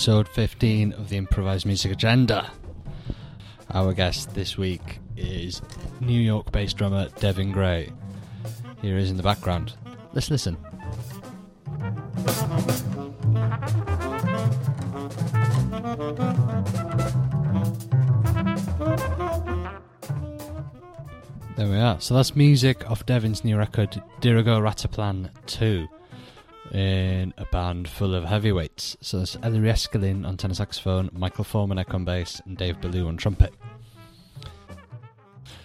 episode 15 of the Improvised Music Agenda. Our guest this week is New York based drummer Devin Gray. Here he is in the background. Let's listen. There we are. So that's music off Devin's new record, Dirigo Rataplan 2 in a band full of heavyweights. So there's Ellery Eskelin on tenor saxophone, Michael Formanek on bass, and Dave Ballou on trumpet.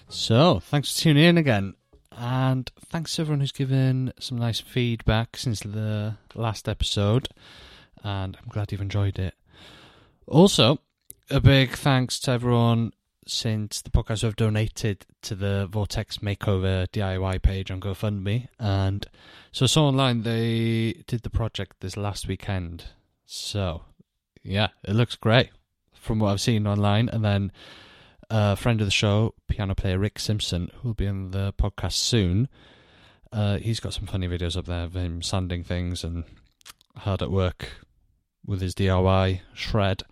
So, thanks for tuning in again. And thanks to everyone who's given some nice feedback since the last episode. And I'm glad you've enjoyed it. Also, a big thanks to everyone since the podcast have donated to the Vortex Makeover DIY page on GoFundMe. And so I saw online they did the project this last weekend. So, yeah, it looks great from what I've seen online. And then a friend of the show, piano player Rick Simpson, who will be on the podcast soon, uh, he's got some funny videos up there of him sanding things and hard at work with his DIY shred.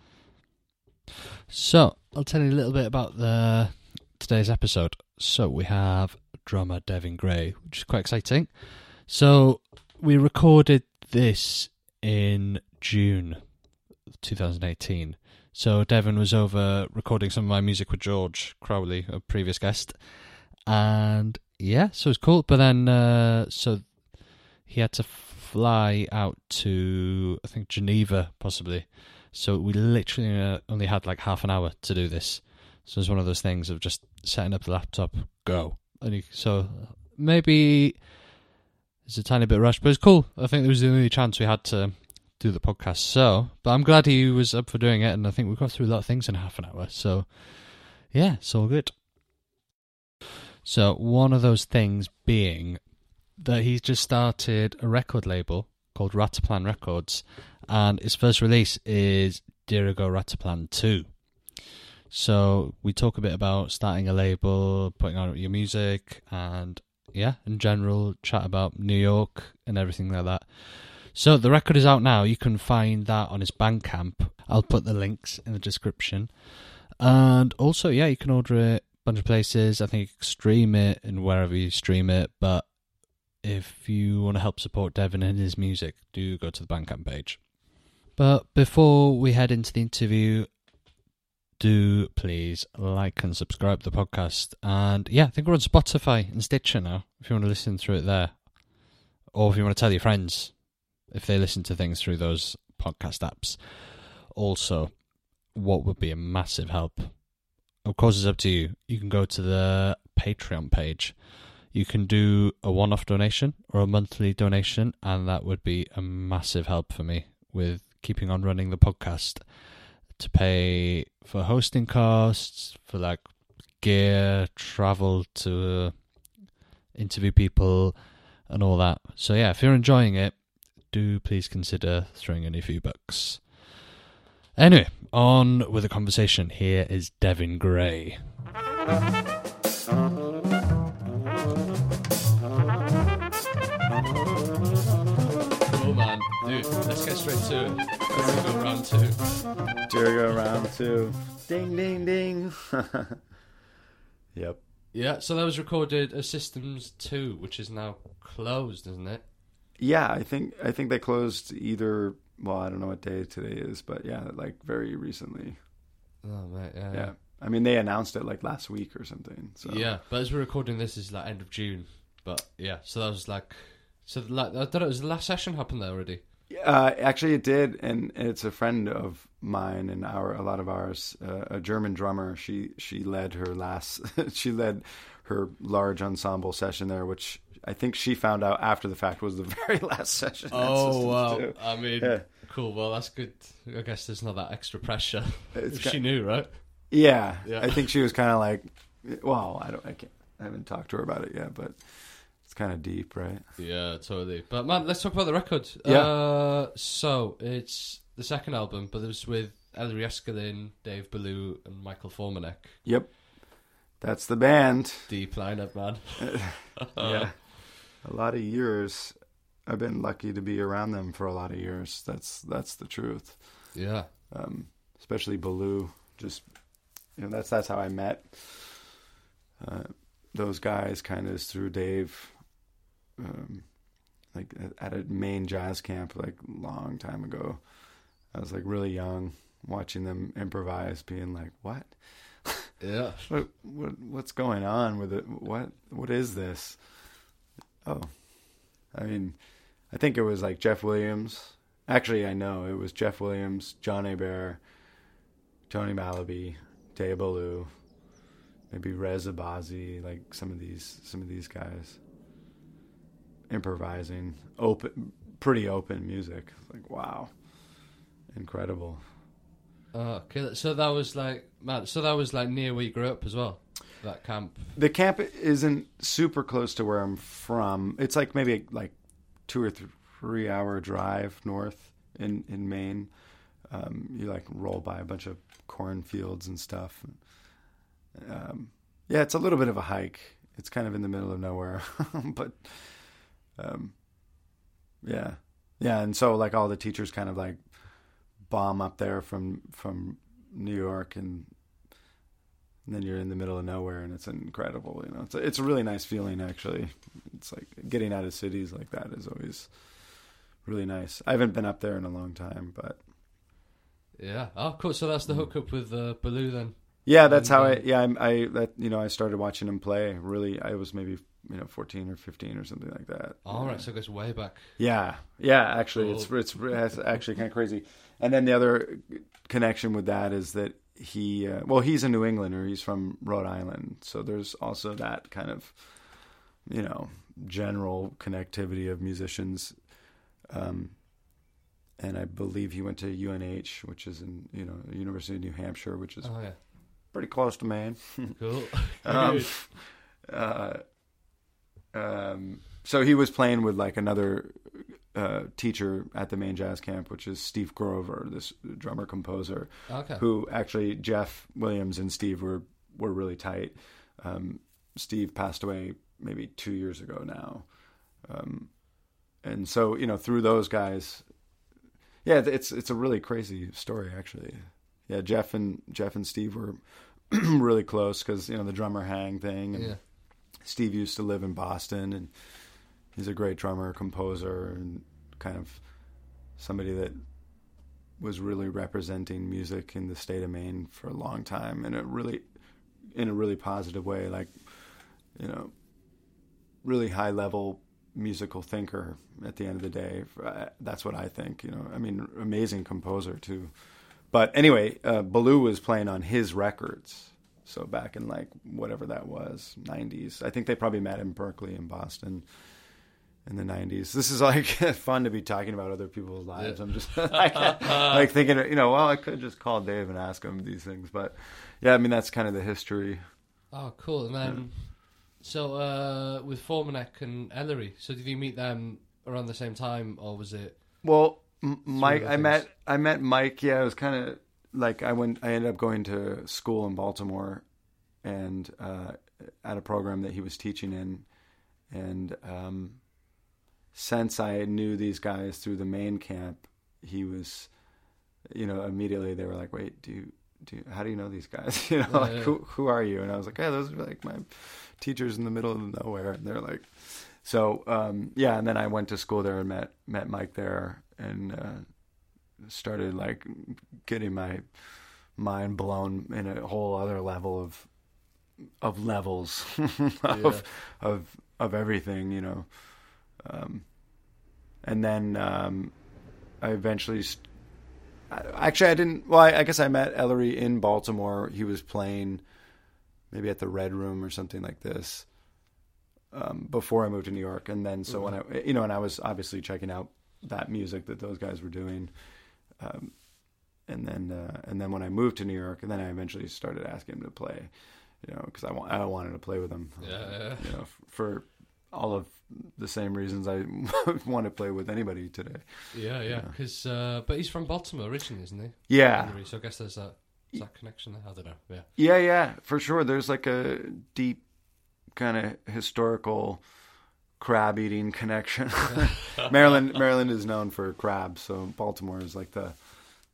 So, I'll tell you a little bit about the today's episode. So, we have drummer Devin Gray, which is quite exciting. So, we recorded this in June 2018. So, Devin was over recording some of my music with George Crowley, a previous guest. And yeah, so it was cool. But then, uh, so he had to fly out to, I think, Geneva, possibly. So we literally uh, only had like half an hour to do this. So it's one of those things of just setting up the laptop, go. And you, so maybe it's a tiny bit rushed, but it's cool. I think it was the only chance we had to do the podcast. So, but I'm glad he was up for doing it, and I think we got through a lot of things in half an hour. So, yeah, it's all good. So, one of those things being that he's just started a record label called Rataplan Records, and its first release is Dirigo Rataplan 2. So we talk a bit about starting a label, putting out your music, and yeah, in general, chat about New York and everything like that. So the record is out now. You can find that on his Bandcamp. I'll put the links in the description. And also, yeah, you can order it a bunch of places. I think stream it and wherever you stream it. But if you want to help support Devin and his music, do go to the Bandcamp page. But before we head into the interview, do please like and subscribe to the podcast. And yeah, I think we're on Spotify and Stitcher now, if you want to listen through it there. Or if you want to tell your friends if they listen to things through those podcast apps. Also, what would be a massive help? Of course, it's up to you. You can go to the Patreon page. You can do a one off donation or a monthly donation, and that would be a massive help for me with keeping on running the podcast to pay for hosting costs, for like gear, travel to uh, interview people, and all that. So, yeah, if you're enjoying it, do please consider throwing in a few bucks. Anyway, on with the conversation. Here is Devin Gray. Straight to it. Let's go round two. Round two. Ding, ding, ding. yep. Yeah, so that was recorded as Systems 2, which is now closed, isn't it? Yeah, I think I think they closed either. Well, I don't know what day today is, but yeah, like very recently. Oh, mate, yeah. Yeah, I mean they announced it like last week or something. So Yeah, but as we're recording this, is like end of June. But yeah, so that was like, so the, I don't know, was the last session happened there already? Uh, actually, it did, and it's a friend of mine and our a lot of ours, uh, a German drummer. She she led her last, she led her large ensemble session there, which I think she found out after the fact was the very last session. Oh wow! too. I mean, Yeah. cool. Well, that's good. I guess there's not that extra pressure. It's If she knew, right? Yeah, Yeah. I think she was kind of like, well, I don't, I can't, I haven't talked to her about it yet, but it's kind of deep, right? Yeah, totally. But man, let's talk about the record. Yeah. Uh, so it's the second album, but it was with Ellery Eskelin, Dave Ballou, and Michael Formanek. Yep, that's the band. Deep lineup, man. yeah, a lot of years. I've been lucky to be around them for a lot of years. That's that's the truth. Yeah. um, especially Ballou. Just you know, that's that's how I met uh, those guys. Kind of through Dave, um, like at a Maine jazz camp, like long time ago. I was like really young, watching them improvise, being like, "What? Yeah. what, what what's going on with it? What what is this?" Oh, I mean, I think it was like Jeff Williams. Actually, I know it was Jeff Williams, John Hebert, Tony Malaby, Dave Ballou, maybe Reza Bazi, like some of these some of these guys improvising, open, pretty open music. Like wow, incredible. Oh, okay. So that was like, man. So that was like near where you grew up as well. That camp. The camp isn't super close to where I'm from. It's like maybe like two or three hour drive north in in Maine. Um, you like roll by a bunch of cornfields and stuff. Um, yeah, it's a little bit of a hike. It's kind of in the middle of nowhere, but um, yeah, yeah. And so like all the teachers kind of like bomb up there from from New York and and then you're in the middle of nowhere and it's incredible you know it's a, it's a really nice feeling actually it's like getting out of cities like that is always really nice i haven't been up there in a long time but Yeah. Oh, cool. So that's the hookup with uh, Ballou then. yeah that's how i yeah I, I that you know i started watching him play really i was maybe you know 14 or 15 or something like that All right. So it goes way back. Yeah, yeah. Actually, it's it's it's actually kind of crazy. And then the other connection with that is that he, uh, well, he's a New Englander. He's from Rhode Island, so there's also that kind of, you know, general connectivity of musicians. Um, and I believe he went to UNH, which is in you know University of New Hampshire, which is Oh yeah. pretty close to Maine. Cool. Um, uh, um, so he was playing with like another uh, teacher at the Maine jazz camp, which is Steve Grover, this drummer composer, okay. who actually Jeff Williams and Steve were were really tight. Um, Steve passed away maybe two years ago now, um, and so you know through those guys, yeah, it's it's a really crazy story actually. Yeah, Jeff and Jeff and Steve were really close because you know the drummer hang thing. And Yeah. Steve used to live in Boston, and he's a great drummer, composer, and kind of somebody that was really representing music in the state of Maine for a long time, in a really, in a really positive way. Like, you know, really high level musical thinker. At the end of the day, that's what I think. You know, I mean, amazing composer too. But anyway, uh, Ballou was playing on his records. So back in like whatever that was, 90s. I think they probably met in Berklee in Boston in the 90s. This is like fun to be talking about other people's lives. Yeah. I'm just like, like thinking, you know, well, I could just call Dave and ask him these things. But yeah, I mean, that's kind of the history. Oh, cool. And then, so uh, with Formanek and Ellery, so did you meet them around the same time, or was it? Well, Mike, I things. met I met Mike. Yeah, it was kind of like I went. I ended up going to school in Baltimore, and uh, at a program that he was teaching in, and um, since I knew these guys through the Maine camp, he was, you know, immediately they were like, "Wait, do you?" Do you, how do you know these guys? You know, Yeah, like yeah. who who are you? And I was like, yeah, those are like my teachers in the middle of nowhere. And they're like, so um, yeah. And then I went to school there and met met Mike there, and uh, started like getting my mind blown in a whole other level of of levels of of of everything, you know. Um, and then um, I eventually. St- I- Actually, I didn't. Well, I, I guess I met Ellery in Baltimore. He was playing maybe at the Red Room or something like this um, before I moved to New York. And then, so when I, you know, and I was obviously checking out that music that those guys were doing. Um, and then, uh, and then when I moved to New York, and then I eventually started asking him to play, you know, because I, wa- I wanted to play with him. Yeah, yeah. You know, f- for all of the same reasons I want to play with anybody today. Yeah, yeah. Yeah. Because, uh, but he's from Baltimore originally, isn't he? Yeah. So I guess there's that, that connection there. I don't know. Yeah. Yeah, yeah, for sure. There's like a deep kind of historical crab eating connection. Maryland Maryland is known for crabs, so Baltimore is like the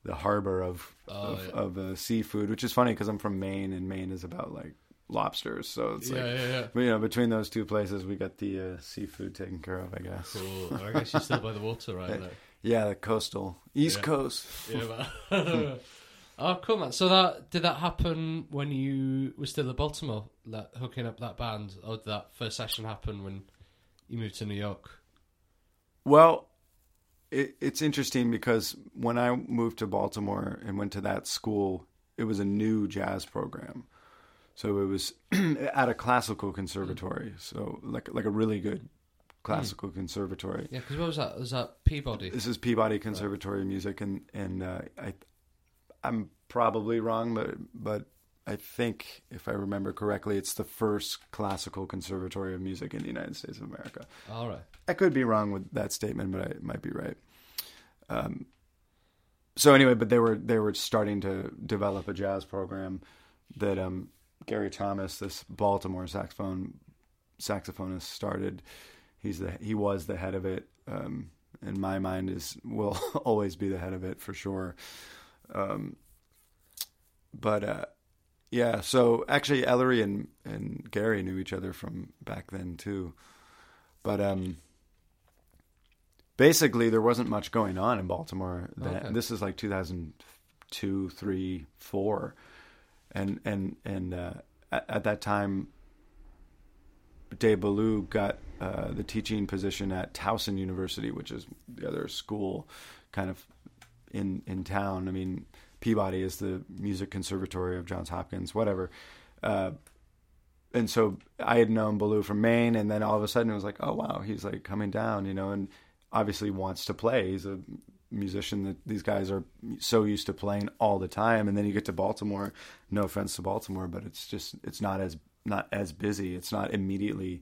the harbor of Oh, of, yeah. of uh, seafood, which is funny because I'm from Maine, and Maine is about like lobsters. So it's like, yeah, yeah. you know, between those two places, we got the uh, seafood taken care of, I guess. Cool. I guess you're still by the water, right? Like, Yeah, the coastal East Yeah. Coast. yeah, but oh, cool, man. So that did that happen when you were still at Baltimore, like, hooking up that band, or did that first session happen when you moved to New York? Well, it, it's interesting because when I moved to Baltimore and went to that school, it was a new jazz program. So it was at a classical conservatory, so like like a really good classical conservatory. Yeah, because what was that? Was that Peabody? This is Peabody Conservatory of Music, and and uh, I I'm probably wrong, but but I think if I remember correctly, it's the first classical conservatory of music in the United States of America. All right. I could be wrong with that statement, but I might be right. Um, so anyway, but they were they were starting to develop a jazz program that um, Gary Thomas, this Baltimore saxophone saxophonist, started. He's the he was the head of it. Um, in my mind, is will always be the head of it for sure. Um, but uh, yeah, so actually, Ellery and and Gary knew each other from back then too. But um, basically, there wasn't much going on in Baltimore. Then. Okay. This is like 2002, three, four, and and and uh, at, at that time, Dave Ballou got uh, the teaching position at Towson University, which is the other school, kind of in in town. I mean, Peabody is the music conservatory of Johns Hopkins, whatever. Uh, and so I had known Ballou from Maine, and then all of a sudden it was like, oh wow, he's like coming down, you know, and obviously wants to play. He's a musician that these guys are so used to playing all the time, and then you get to Baltimore. No offense to Baltimore, but it's just it's not as not as busy. It's not immediately,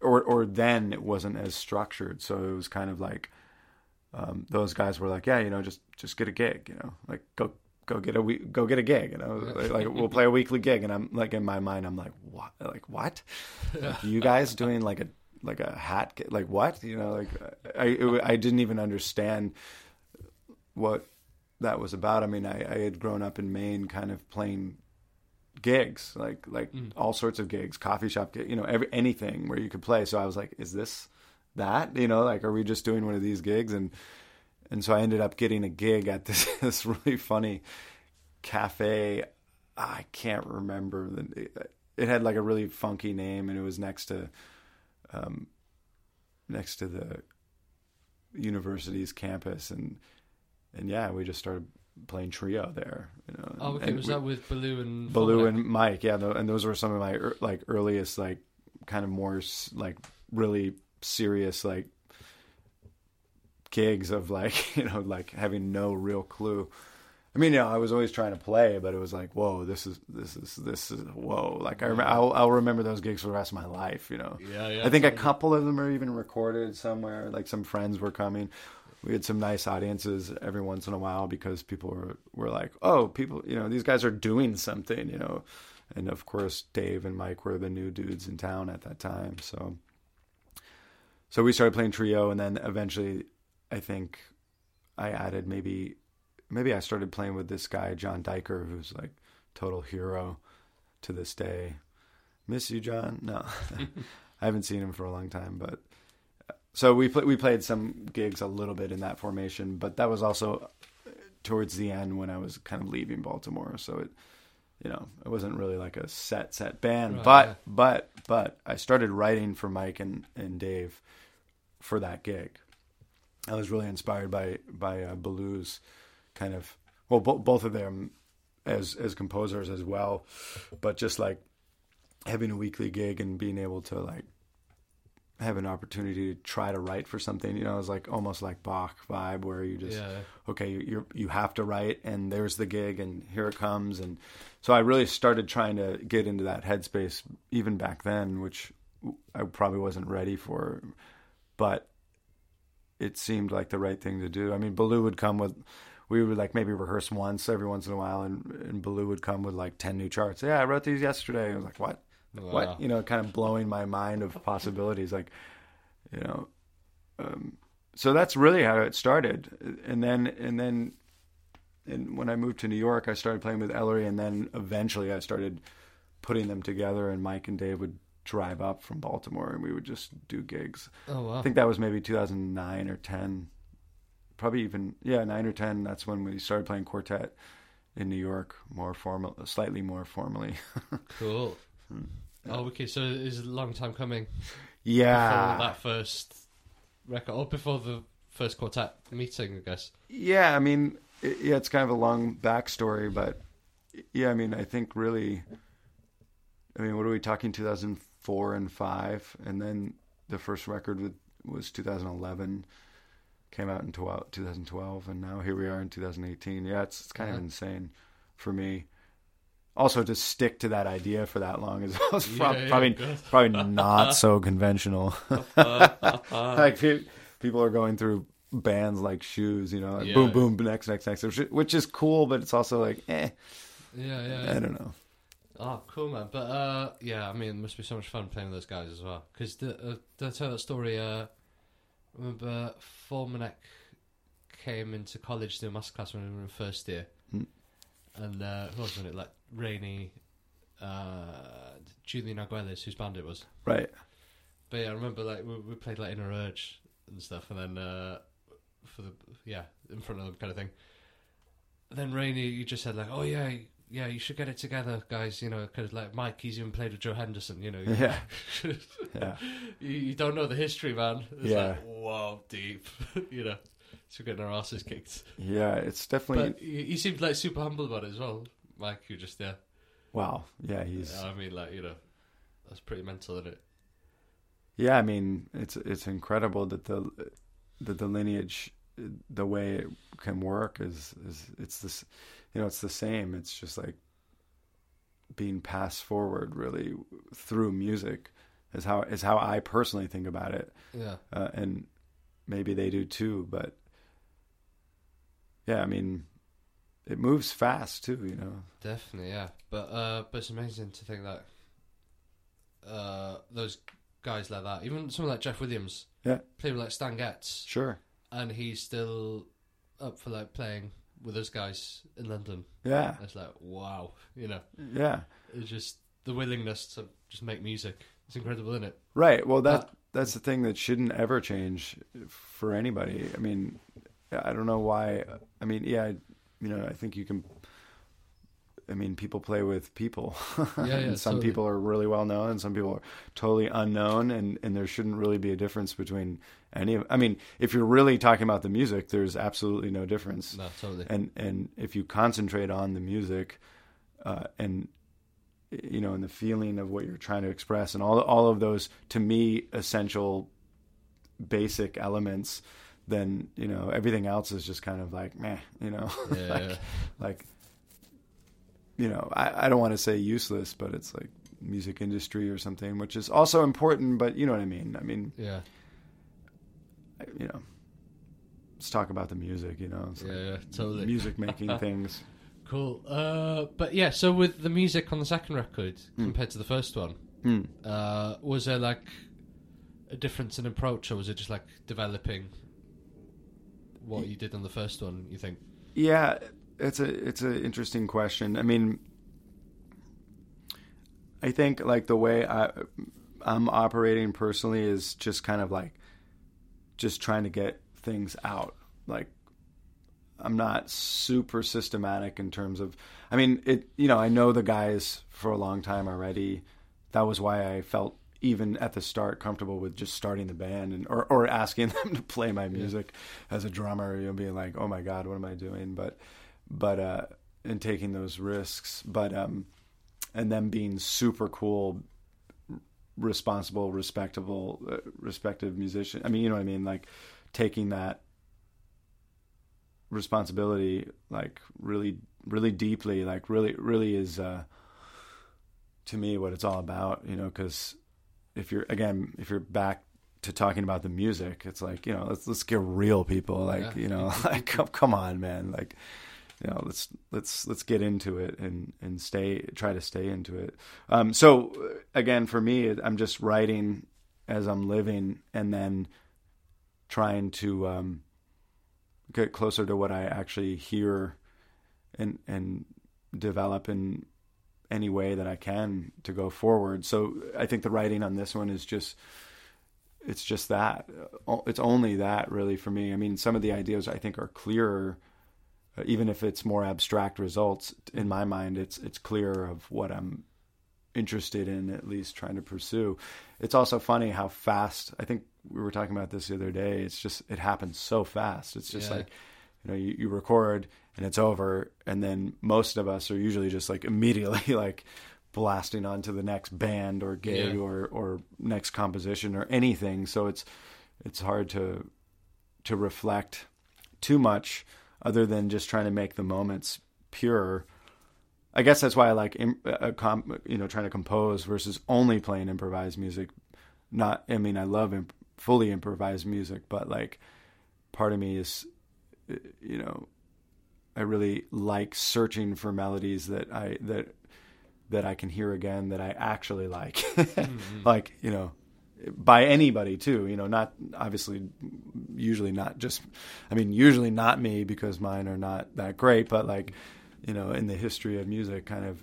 or or then it wasn't as structured. So it was kind of like um, those guys were like, yeah, you know, just just get a gig, you know, like go go get a we- go get a gig, you know, like, like, we'll play a weekly gig, and I'm like in my mind, I'm like, what, like what, like, you guys doing like a like a hat, like what, you know, like I it, I didn't even understand what that was about. I mean, I, I had grown up in Maine, kind of playing gigs, like like mm. all sorts of gigs, coffee shop, you know, every anything where you could play. So I was like, is this that? You know, like are we just doing one of these gigs? And and so I ended up getting a gig at this this really funny cafe. I can't remember the. It had like a really funky name, and it was next to, um, next to the university's campus, and and yeah, we just started playing trio there. You know, Oh, okay. and was we- that with Ballou and Baloo Follett? and Mike, yeah, and those were some of my like earliest, like kind of more like really serious like gigs of like you know like having no real clue. I mean, you know, I was always trying to play, but it was like, whoa, this is this is this is whoa. Like I, rem- I'll, I'll remember those gigs for the rest of my life. You know, Yeah, yeah. I think a couple of them are even recorded somewhere. Like some friends were coming. We had some nice audiences every once in a while because people were, were like, oh, people, you know, these guys are doing something, you know. And of course, Dave and Mike were the new dudes in town at that time. So, so we started playing trio, and then eventually, I think I added maybe, maybe I started playing with this guy John Dierker, who's like total hero to this day. Miss you, John. No, I haven't seen him for a long time, but so we we played some gigs a little bit in that formation, but that was also towards the end when I was kind of leaving Baltimore. So it, you know, it wasn't really like a set set band, Right, but yeah. but but I started writing for Mike and and Dave for that gig. I was really inspired by by uh, Ballou's kind of well, bo- both of them as as composers as well, but just like having a weekly gig and being able to like have an opportunity to try to write for something. You know, it was like almost like Bach vibe where you just Yeah. okay, you you you have to write, and there's the gig, and here it comes, and so I really started trying to get into that headspace even back then, which I probably wasn't ready for, but it seemed like the right thing to do. I mean, Ballou would come with. We would like maybe rehearse once every once in a while, and, and Ballou would come with like ten new charts. Yeah, I wrote these yesterday. I was like, what? Wow. what you know kind of blowing my mind of possibilities like you know um, so that's really how it started and then and then and when I moved to New York, I started playing with Ellery, and then eventually I started putting them together. And Mike and Dave would drive up from Baltimore, and we would just do gigs. Oh wow. I think that was maybe 2009 or 10, probably even yeah nine or 10. That's when we started playing quartet in New York, more formal, slightly more formally. cool. Hmm. Oh, okay. So it's a long time coming. yeah, Before that first record, or before the first quartet meeting, I guess. Yeah, I mean, it, yeah, it's kind of a long backstory, but yeah, I mean, I think really, I mean, what are we talking? 2004 and five, and then the first record with, was 2011, came out in 12, 2012, and now here we are in 2018. Yeah, it's it's kind Uh-huh. of insane for me. Also, to stick to that idea for that long is Yeah, yeah, probably good. probably not so conventional. like people are going through bands like shoes, you know, like Yeah. boom, boom, next, next, next, which, is cool, but it's also like, eh, Yeah, yeah. I yeah. don't know. Oh, cool, man. But uh, yeah, I mean, it must be so much fun playing with those guys as well. Because the, uh, did I tell that story? Uh, remember, Formanek came into college to do a masterclass when we were in first year, Hmm. and uh, who was it? Like Rainy, uh, Julian Argüelles, whose band it was. Right. But yeah, I remember like we, we played like Inner Urge and stuff, and then uh, for the yeah in front of them kind of thing. Then Rainy, you just said like, oh yeah, yeah, you should get it together, guys. You know, because like Mike, he's even played with Joe Henderson. You know, Yeah. Yeah. you, you don't know the history, man. It's Yeah. like, wow, deep. you know, so getting our asses kicked. Yeah. It's definitely, But you, you seemed like super humble about it as well, Mike. You're just yeah. wow. Yeah. He's, I mean, like you know, that's pretty mental, isn't it? yeah. I mean, it's, it's incredible that the, that the lineage, the way it can work is, is, it's this, you know, it's the same. It's just like being passed forward really through music is how, is how I personally think about it. Yeah. uh, and maybe they do too. But yeah, I mean, it moves fast too. You know. Definitely, yeah. But uh, but it's amazing to think that uh, those guys like that, even someone like Jeff Williams, Yeah. with like Stan Getz, Sure. And he's still up for like playing with those guys in London. Yeah. It's like wow, you know, Yeah. it's just the willingness to just make music. It's incredible, isn't it? Right. Well, that Uh, that's the thing that shouldn't ever change for anybody. I mean, I don't know why. I mean, yeah, I- you know, I think you can. I mean, people play with people. Yeah, yeah, and some totally. people are really well known, and some people are totally unknown, and and there shouldn't really be a difference between any of. I mean, if you're really talking about the music, there's absolutely no difference. No, totally. and and if you concentrate on the music uh, and you know and the feeling of what you're trying to express and all all of those to me essential basic elements then you know everything else is just kind of like meh you know Yeah, like, yeah. like you know I, I don't want to say useless but it's like music industry or something which is also important but you know what I mean I mean yeah, you know let's talk about the music you know yeah, like yeah, totally. music making things Cool. Uh, but yeah, so with the music on the second record compared to the first one, Hmm. uh, was there like a difference in approach, or was it just like developing what you did on the first one? You think? Yeah, it's a it's an interesting question. I mean, I think like the way I I'm operating personally is just kind of like just trying to get things out. Like I'm not super systematic in terms of I mean, it you know, I know the guys for a long time already. That was why I felt even at the start comfortable with just starting the band and or, or asking them to play my music as a drummer, you know, being like, "Oh my god, what am I doing?" but but uh and taking those risks, but um and them being super cool responsible, respectable, uh, respective musician. I mean, you know what I mean? Like taking that responsibility, like really, really deeply, like really, really is uh, to me what it's all about. You know, because if you're again, if you're back to talking about the music, it's like you know, let's let's get real, people. Like Yeah. you know, like come, come on, man, like you know let's let's let's get into it and and stay try to stay into it um so uh, again for me i'm just writing as i'm living and then trying to um get closer to what i actually hear and and develop in any way that I can to go forward. So I think the writing on this one is just it's just that it's only that really for me. I mean, some of the ideas I think are clearer Uh, even if it's more abstract results in my mind it's it's clear of what I'm interested in at least trying to pursue. It's also funny how fast I think we were talking about this the other day. It's just it happens so fast. It's just yeah. like you know you, you record and it's over and then most of us are usually just like immediately like blasting on to the next band or gig yeah. or or next composition or anything so it's it's hard to to reflect too much other than just trying to make the moments pure I guess that's why I like uh, you know trying to compose versus only playing improvised music. Not, I mean, I love imp- fully improvised music, but like part of me is, uh, you know, I really like searching for melodies that I that that I can hear again that I actually like, mm-hmm. like you know, by anybody too. You know, not obviously, usually not just. I mean, usually not me because mine are not that great, but like you know, in the history of music, kind of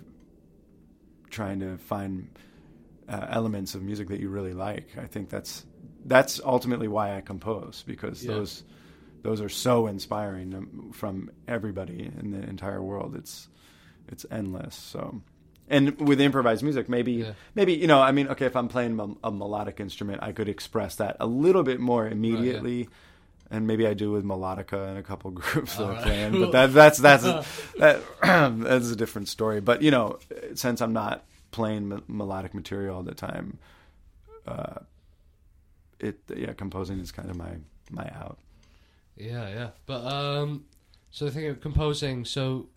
trying to find uh, elements of music that you really like. I think that's that's ultimately why I compose because yeah. those those are so inspiring from everybody in the entire world. It's it's endless. So, and with improvised music, maybe yeah. maybe you know, I mean, okay, if I'm playing a melodic instrument, I could express that a little bit more immediately. Right, yeah and maybe I do with melodica and a couple groups that I'm playing. But that, that's that's a, that, that's a different story. But you know, since I'm not playing melodic material all the time, uh, it yeah, composing is kind of my my out. Yeah, yeah. But um, so the thing of composing, so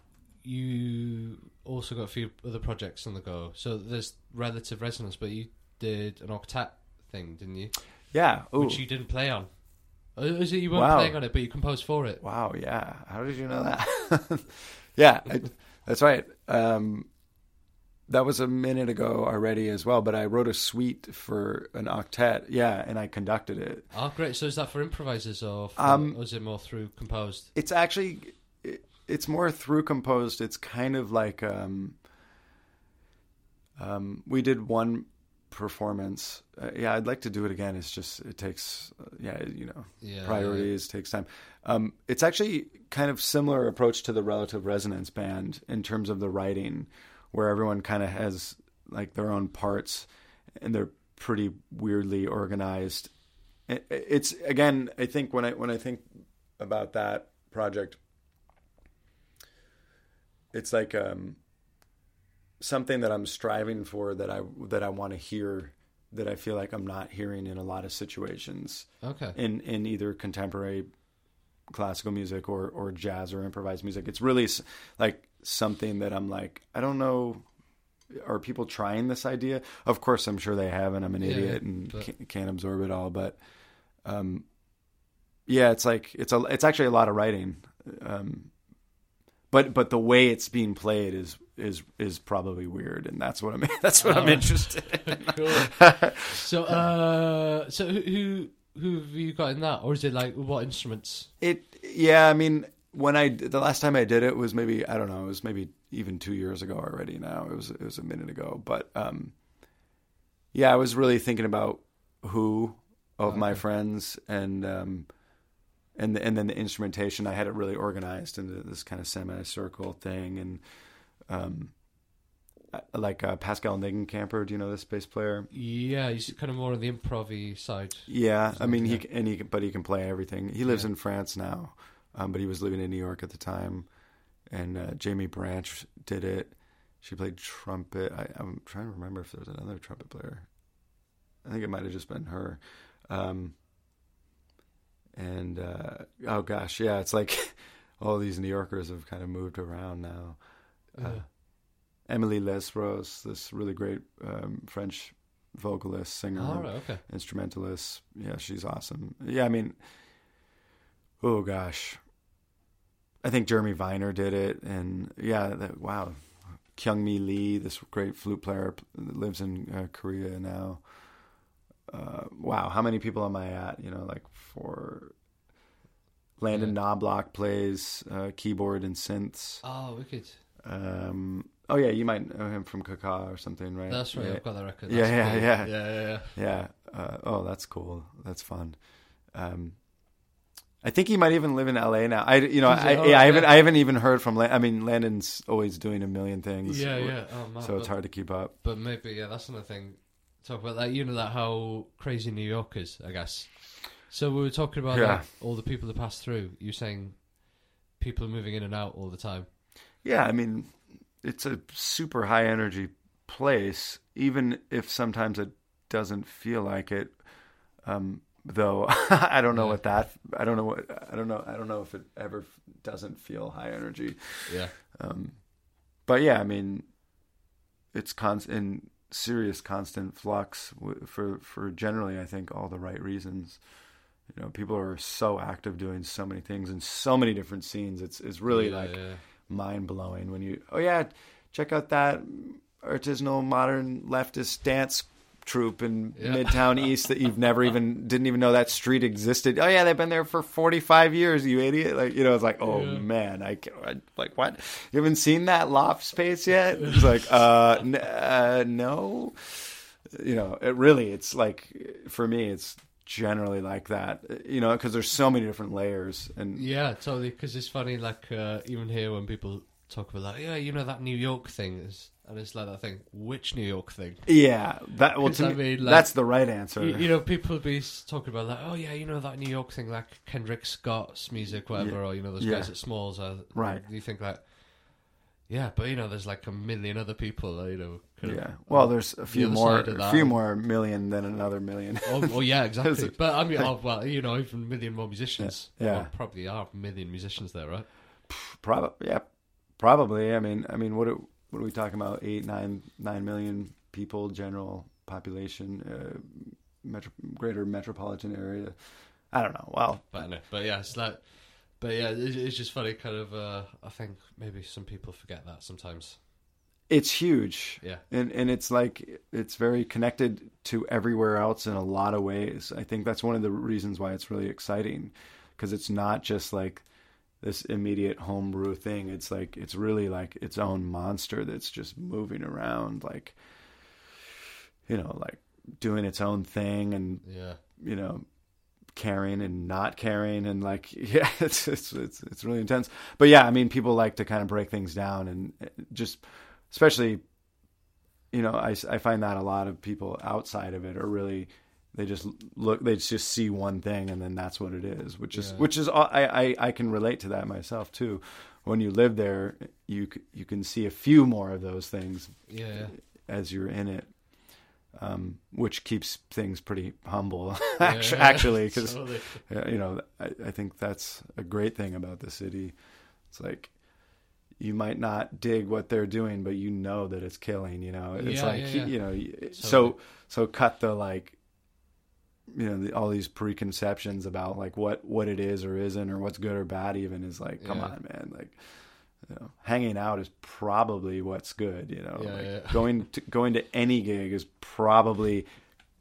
you also got a few other projects on the go. So there's relative resonance, but you did an octet thing, didn't you? Yeah, Ooh. which you didn't play on. Oh, is it you weren't wow. playing on it, but you composed for it? Wow, yeah. How did you know that? yeah, I, that's right. Um, that was a minute ago already as well, but I wrote a suite for an octet. Yeah, and I conducted it. Oh, great. So is that for improvisers or, for, um, or is it more through composed? It's actually, it's more through composed. It's kind of like, um, um, we did one performance. Uh, yeah, I'd like to do it again. It's just it takes uh, yeah you know yeah, priorities yeah. takes time. Um, it's actually kind of similar approach to the relative resonance band in terms of the writing, where everyone kind of has like their own parts and they're pretty weirdly organized. It's again, I think when I when I think about that project, it's like um, something that I'm striving for that I that I want to hear that I feel like I'm not hearing in a lot of situations. Okay. In in either contemporary classical music or or jazz or improvised music. It's really like something that I'm like I don't know are people trying this idea? Of course I'm sure they have and I'm an yeah, idiot and but... can't, can't, absorb it all, but um yeah, it's like it's a it's actually a lot of writing. Um but but the way it's being played is is is probably weird, and that's what I'm that's what I'm oh. interested in. so uh, so who who have you got in that, or is it like what instruments? It yeah, I mean when I the last time I did it was maybe I don't know it was maybe even two years ago already. Now it was it was a minute ago, but um, yeah, I was really thinking about who of okay. my friends and um, and the, and then the instrumentation. I had it really organized into this kind of semicircle thing, and um, like uh, Pascal Niggenkemper. Do you know this bass player? Yeah, he's kind of more on the improv side. Yeah, I mean, he and he but he can play everything. He lives yeah. in France now, um, but he was living in New York at the time. And uh, Jaimie Branch did it. She played trumpet. I, am trying to remember if there was another trumpet player. I think it might have just been her. Um, and uh, oh gosh, yeah, it's like all these New Yorkers have kind of moved around now. Uh, Emilie Lesbros, this really great um, French vocalist, singer, oh, right, okay. instrumentalist. Yeah, she's awesome. Yeah, I mean, oh gosh, I think Jeremy Viner did it, and yeah, that, wow, Kyung Mi Lee, this great flute player, lives in uh, Korea now. Uh, wow, how many people am I at? You know, like for Landon Knoblock plays uh, keyboard and synths. Oh, wicked. Um, oh yeah, you might know him from Kaka or something, right? That's right. Yeah, I've got that record. Yeah, yeah, cool. yeah. yeah, yeah, yeah. yeah. Uh, oh, that's cool. That's fun. Um, I think he might even live in LA now. I, you know, I, Oh, yeah, I haven't. I haven't even heard from. Lan- I mean, Landon's always doing a million things. Yeah, yeah. Oh man. So it's but, hard to keep up. But maybe yeah, that's another thing. Talk about that. You know that how crazy New York is, I guess. So we were talking about Yeah. that, all the people that pass through. You saying people are moving in and out all the time. Yeah, I mean, it's a super high energy place, even if sometimes it doesn't feel like it. Um, though I don't know Yeah. what that. I don't know what. I don't know. I don't know if it ever doesn't feel high energy. Yeah. Um, but yeah, I mean, it's con- in serious constant flux for for generally, I think, all the right reasons. You know, people are so active doing so many things in so many different scenes. It's it's really Yeah, like yeah. mind blowing when you. Oh yeah, check out that artisanal modern leftist dance troupe in Yeah. Midtown East that you've never even didn't even know that street existed. Oh yeah, they've been there for forty five years. You idiot! Like you know, it's like oh Yeah. man, I, I like what? You haven't seen that loft space yet? It's like uh, n- uh no. You know, it really it's like for me it's generally like that. You know, because there's so many different layers and Yeah, totally. Because it's funny, like uh, even here when people talk about like, yeah, you know that New York thing is, and it's like that thing. Which New York thing? yeah, that well to I me, mean, like- that's the right answer. You, you know, people be talking about like, oh yeah, you know that New York thing, like Kendrick Scott's music, whatever, Yeah. or you know those Yeah. guys at Smalls. Are, Right. You think like, yeah, but you know, there's like a million other people, uh, you know. kind of Yeah. Well, there's a few other more, a few more million than another million. Oh, oh yeah, exactly. But I mean, oh, well, you know, even a million more musicians. Yeah. Well, probably are a million musicians there, right? Probably, yeah, probably. I mean, I mean, what what are we talking about? Eight, nine, nine million people, general population, uh, metro, greater metropolitan area. I don't know. Well, But I know. But yeah, it's like, but yeah, it's, it's just funny. Kind of, uh, I think maybe some people forget that sometimes. it's huge. Yeah. and and it's like it's very connected to everywhere else in a lot of ways. I think that's one of the reasons why it's really exciting because it's not just like this immediate homebrew thing. It's like it's really like its own monster that's just moving around, like you know, like doing its own thing and Yeah. you know caring and not caring and like yeah it's it's it's it's really intense but yeah i mean people like to kind of break things down and uh, just especially you know i i find that a lot of people outside of it are really they just look they just see one thing and then that's what it is which is Yeah. which is all- I, I i can relate to that myself too when you live there you you can see a few more of those things Yeah. as you're in it um, which keeps things pretty humble Yeah, actually because totally. you know I, I think that's a great thing about the city it's like you might not dig what they're doing but you know that it's killing you know it's Yeah, like yeah, yeah. you know so so cut the like you know the, all these preconceptions about like what what it is or isn't or what's good or bad even is like come Yeah. on man like you know, hanging out is probably what's good you know Yeah, like yeah. going to going to any gig is probably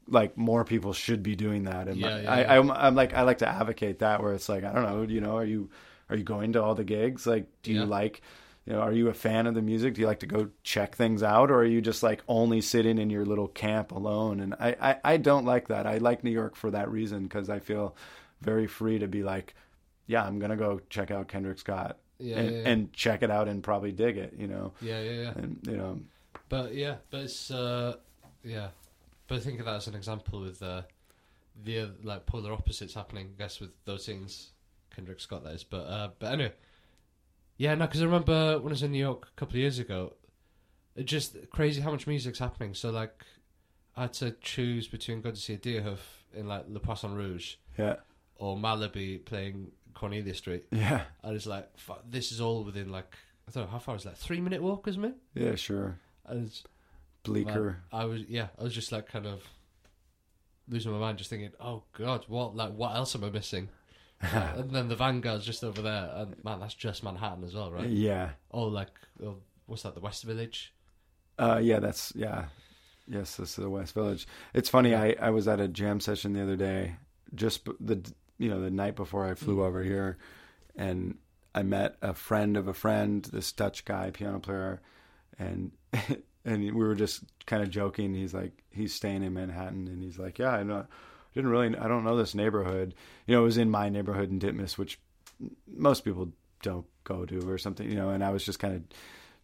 like more people should be doing that and my- I. I'm, I'm like I like to advocate that where it's like I don't know you know are you are you going to all the gigs like do you like you know are you a fan of the music do you like to go check things out or are you just like only sitting in your little camp alone and I I, I don't like that I like New York for that reason because I feel very free to be like yeah I'm gonna go check out Kendrick Scott Yeah, and, yeah, yeah. and check it out and probably dig it you know Yeah, yeah, yeah. and you know But yeah, but it's uh, yeah. But think of that as an example with uh, the like polar opposites happening. I guess with those things, Kendrick Scott that is. But uh, but anyway, yeah, no, because I remember when I was in New York a couple of years ago, it just crazy how much music's happening. So like, I had to choose between going to see a Deerhoof in like Le Poisson Rouge yeah or Malaby playing Cornelia Street. yeah I was like, fuck, this is all within like I don't know how far is that? Three minute walk, isn't it? yeah sure And it's, Bleecker I was yeah, I was just like kind of losing my mind, just thinking, oh god, what like what else am I missing? And then the Vanguard's just over there, and man, that's just Manhattan as well, right? yeah Oh, like oh, what's that? The West Village. Uh, yeah, that's yeah, yes, this is the West Village. It's funny. I I was at a jam session the other day, just the you know, the night before I flew over here, and I met a friend of a friend, this Dutch guy, piano player, and and we were just kind of joking. He's like, he's staying in Manhattan, and he's like, yeah, I know, didn't really, I don't know this neighborhood. You know, it was in my neighborhood in Ditmas, which most people don't go to or something, you know. And I was just kind of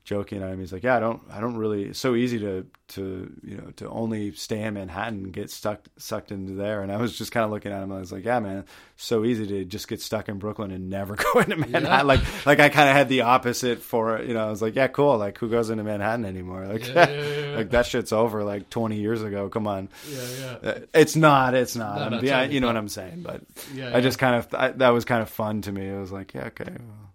joking at him. He's like, "Yeah, I don't, I don't really. It's so easy to, to, you know, to only stay in Manhattan and get stuck, sucked into there." And I was just kind of looking at him. I was like, "Yeah, man, so easy to just get stuck in Brooklyn and never go into Manhattan." Yeah. Like, like I kind of had the opposite for, it. you know, I was like, "Yeah, cool. Like, who goes into Manhattan anymore? Like, Yeah, yeah, like that shit's over. Like 20 years ago. Come on." Yeah, yeah. Uh, It's not. It's not. No, yeah, totally you know not. what I'm saying. But Yeah, I just kind of I, that was kind of fun to me. It was like, yeah, okay, well,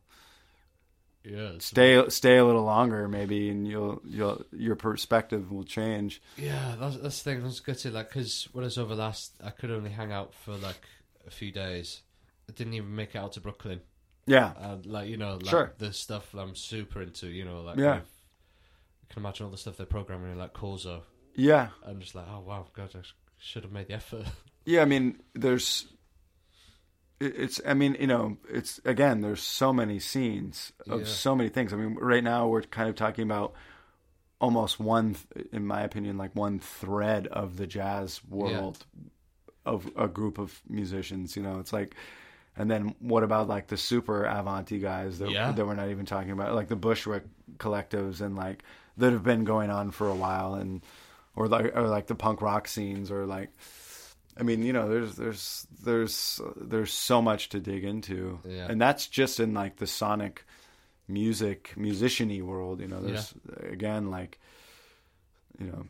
yeah. stay stay a little longer maybe, and you'll you'll your perspective will change. Yeah, that's that's the thing. I was gutted, like, because when I was over last, I could only hang out for like a few days. I didn't even make it out to Brooklyn. Yeah, And like you know, like Sure. the stuff I'm super into. You know, like Yeah. I've- can imagine all the stuff they're programming in like Korzo. yeah, I'm just like, oh wow, God, I should have made the effort. yeah. I mean, there's it's. I mean, you know, it's again. There's so many scenes of Yeah. so many things. I mean, right now we're kind of talking about almost one, in my opinion, like one thread of the jazz world of a group of musicians. You know, it's like, and then what about like the super avanti guys that Yeah. that we're not even talking about, like the Bushwick collectives and like that have been going on for a while, and or like or like the punk rock scenes, or like. I mean, you know, there's there's there's there's so much to dig into, Yeah. and that's just in like the sonic music musiciany world. You know, there's again like you know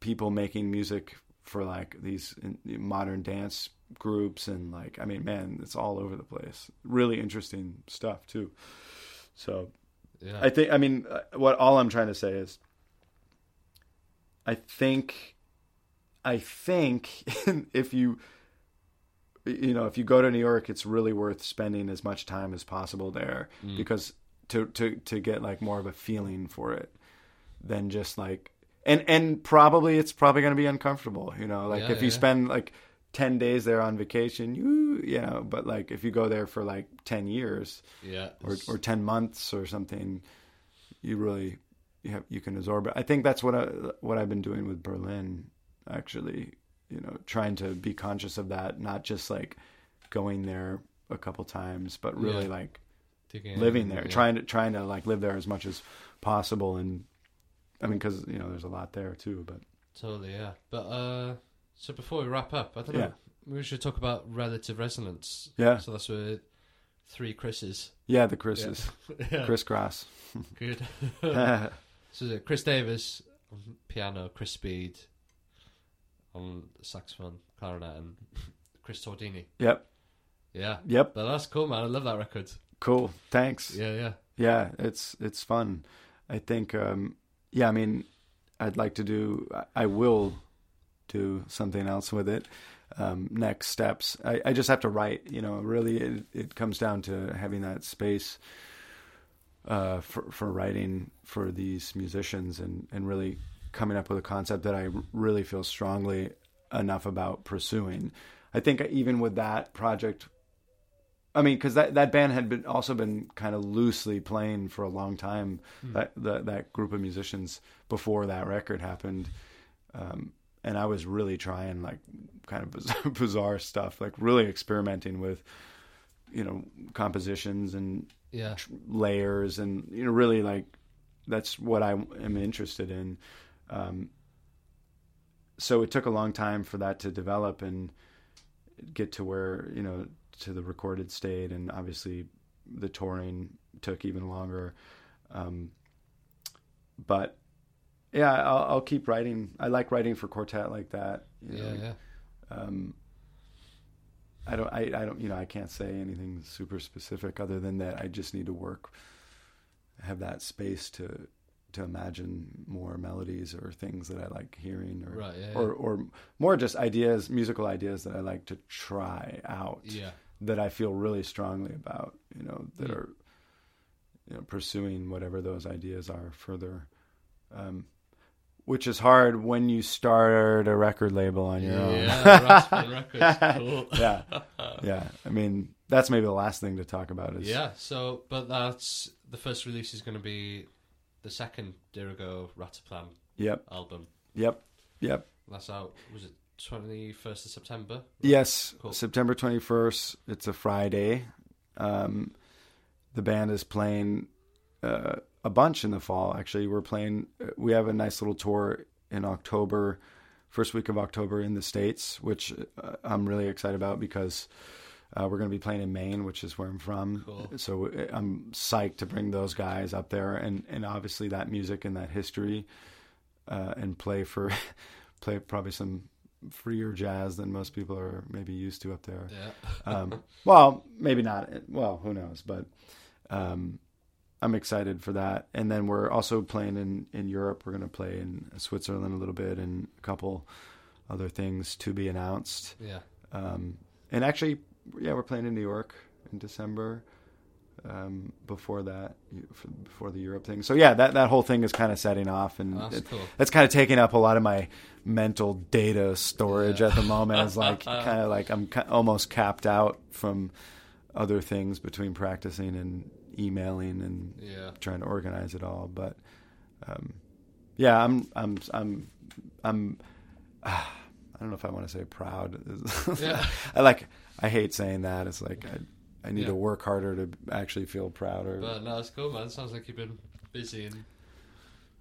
people making music for like these modern dance groups and like I mean, man, it's all over the place. Really interesting stuff too. So yeah, I think I mean uh, what all I'm trying to say is I think I think if you you know if you go to New York it's really worth spending as much time as possible there Mm. because to to to get like more of a feeling for it than just like and and probably it's probably going to be uncomfortable you know like Yeah, if you spend like 10 days there on vacation you you know but like if you go there for like 10 years yeah, or or ten months or something, you really you have you can absorb it. I think that's what I what I've been doing with Berlin. Actually, you know, trying to be conscious of that, not just like going there a couple times, but really Yeah. like in, living there, yeah. trying to trying to like live there as much as possible. And I mean, because you know, there's a lot there too. But Totally, yeah. But uh, so before we wrap up, I don't Yeah. know. We should talk about relative resonance. yeah, So that's with three Chris's. yeah, the Chris's Yeah, crisscross. good. So Kris Davis piano, Chris Speed on saxophone, clarinet, and Chris Tordini. yep, Yeah, yep. but that's cool, man. I love that record. Cool. Thanks. Yeah, yeah, Yeah, it's it's fun. I think um yeah, I mean I'd like to do I- will do something else with it. Um next steps. I, I just have to write, you know, really it, it comes down to having that space uh for for writing for these musicians and and really coming up with a concept that I really feel strongly enough about pursuing. I think even with that project I mean, because that, that band had been also been kind of loosely playing for a long time. That, that that group of musicians before that record happened, um, and I was really trying like kind of bizarre, bizarre stuff, like really experimenting with, you know, compositions and yeah, tr- layers, and you know, really like that's what I am interested in. Um, so it took a long time for that to develop and get to where you know to the recorded state, and obviously the touring took even longer. Um, but yeah, I'll, I'll keep writing. I like writing for quartet like that. you yeah, know. yeah. Um, I don't, I, I don't, you know, I can't say anything super specific other than that. I just need to work, have that space to, to imagine more melodies or things that I like hearing, or, Right, yeah, yeah. or, or more just ideas, musical ideas that I like to try out yeah. that I feel really strongly about, you know, that Mm. are, you know, pursuing whatever those ideas are further. Um, which is hard when you start a record label on your own. Yeah, Cool. yeah, yeah. I mean, that's maybe the last thing to talk about is Yeah, so, but that's, the first release is going to be the second Dirigo Rataplan Yep, album. yep, yep. That's out, was it 21st of September? Yes, Cool. September 21st. It's a Friday. Um, the band is playing uh, a bunch in the fall. Actually, we're playing. uh, We have a nice little tour in October, first week of October in the states, which uh, I'm really excited about because uh, we're going to be playing in Maine, which is where I'm from. Cool. So uh, I'm psyched to bring those guys up there, and and obviously that music and that history, uh, and play for play probably some freer jazz than most people are maybe used to up there. Yeah. Um, well, maybe not. Well, who knows? But um, I'm excited for that. And then we're also playing in in Europe. We're going to play in Switzerland a little bit and a couple other things to be announced. Yeah. Um, and actually, yeah, we're playing in New York in December. Um, before that, before the Europe thing. So yeah, that that whole thing is kind of setting off, and That's it- cool. that's kind of taking up a lot of my mental data storage Yeah. at the moment. It's like kind of like I'm almost capped out from other things between practicing and emailing and Yeah. trying to organize it all. But um, yeah, I'm I'm I'm I'm. I don't know if I want to say proud. Yeah. I like. I hate saying that. It's like I. I need Yeah. to work harder to actually feel prouder. But no, it's cool, man. It Sounds like you've been busy and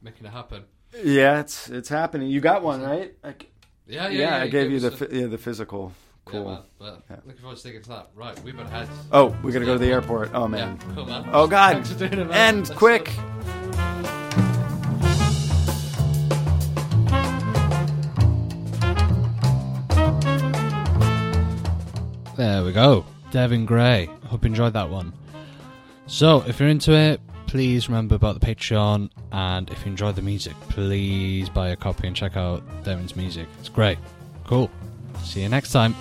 making it happen. yeah, it's it's happening. You got one right? Like, Yeah, yeah, yeah, yeah. I gave you the yeah the physical. Cool. Yeah, man. But Yeah. looking forward to sticking to that. Right, we better head. Oh, we gotta go to the airport. Oh man. Yeah, cool, man. Oh God. Thanks for doing it, man. End Let's quick. There we go. Devin Gray. Hope you enjoyed that one. So, if you're into it, please remember about the Patreon. And if you enjoy the music, please buy a copy and check out Devin's music. It's great. Cool. See you next time.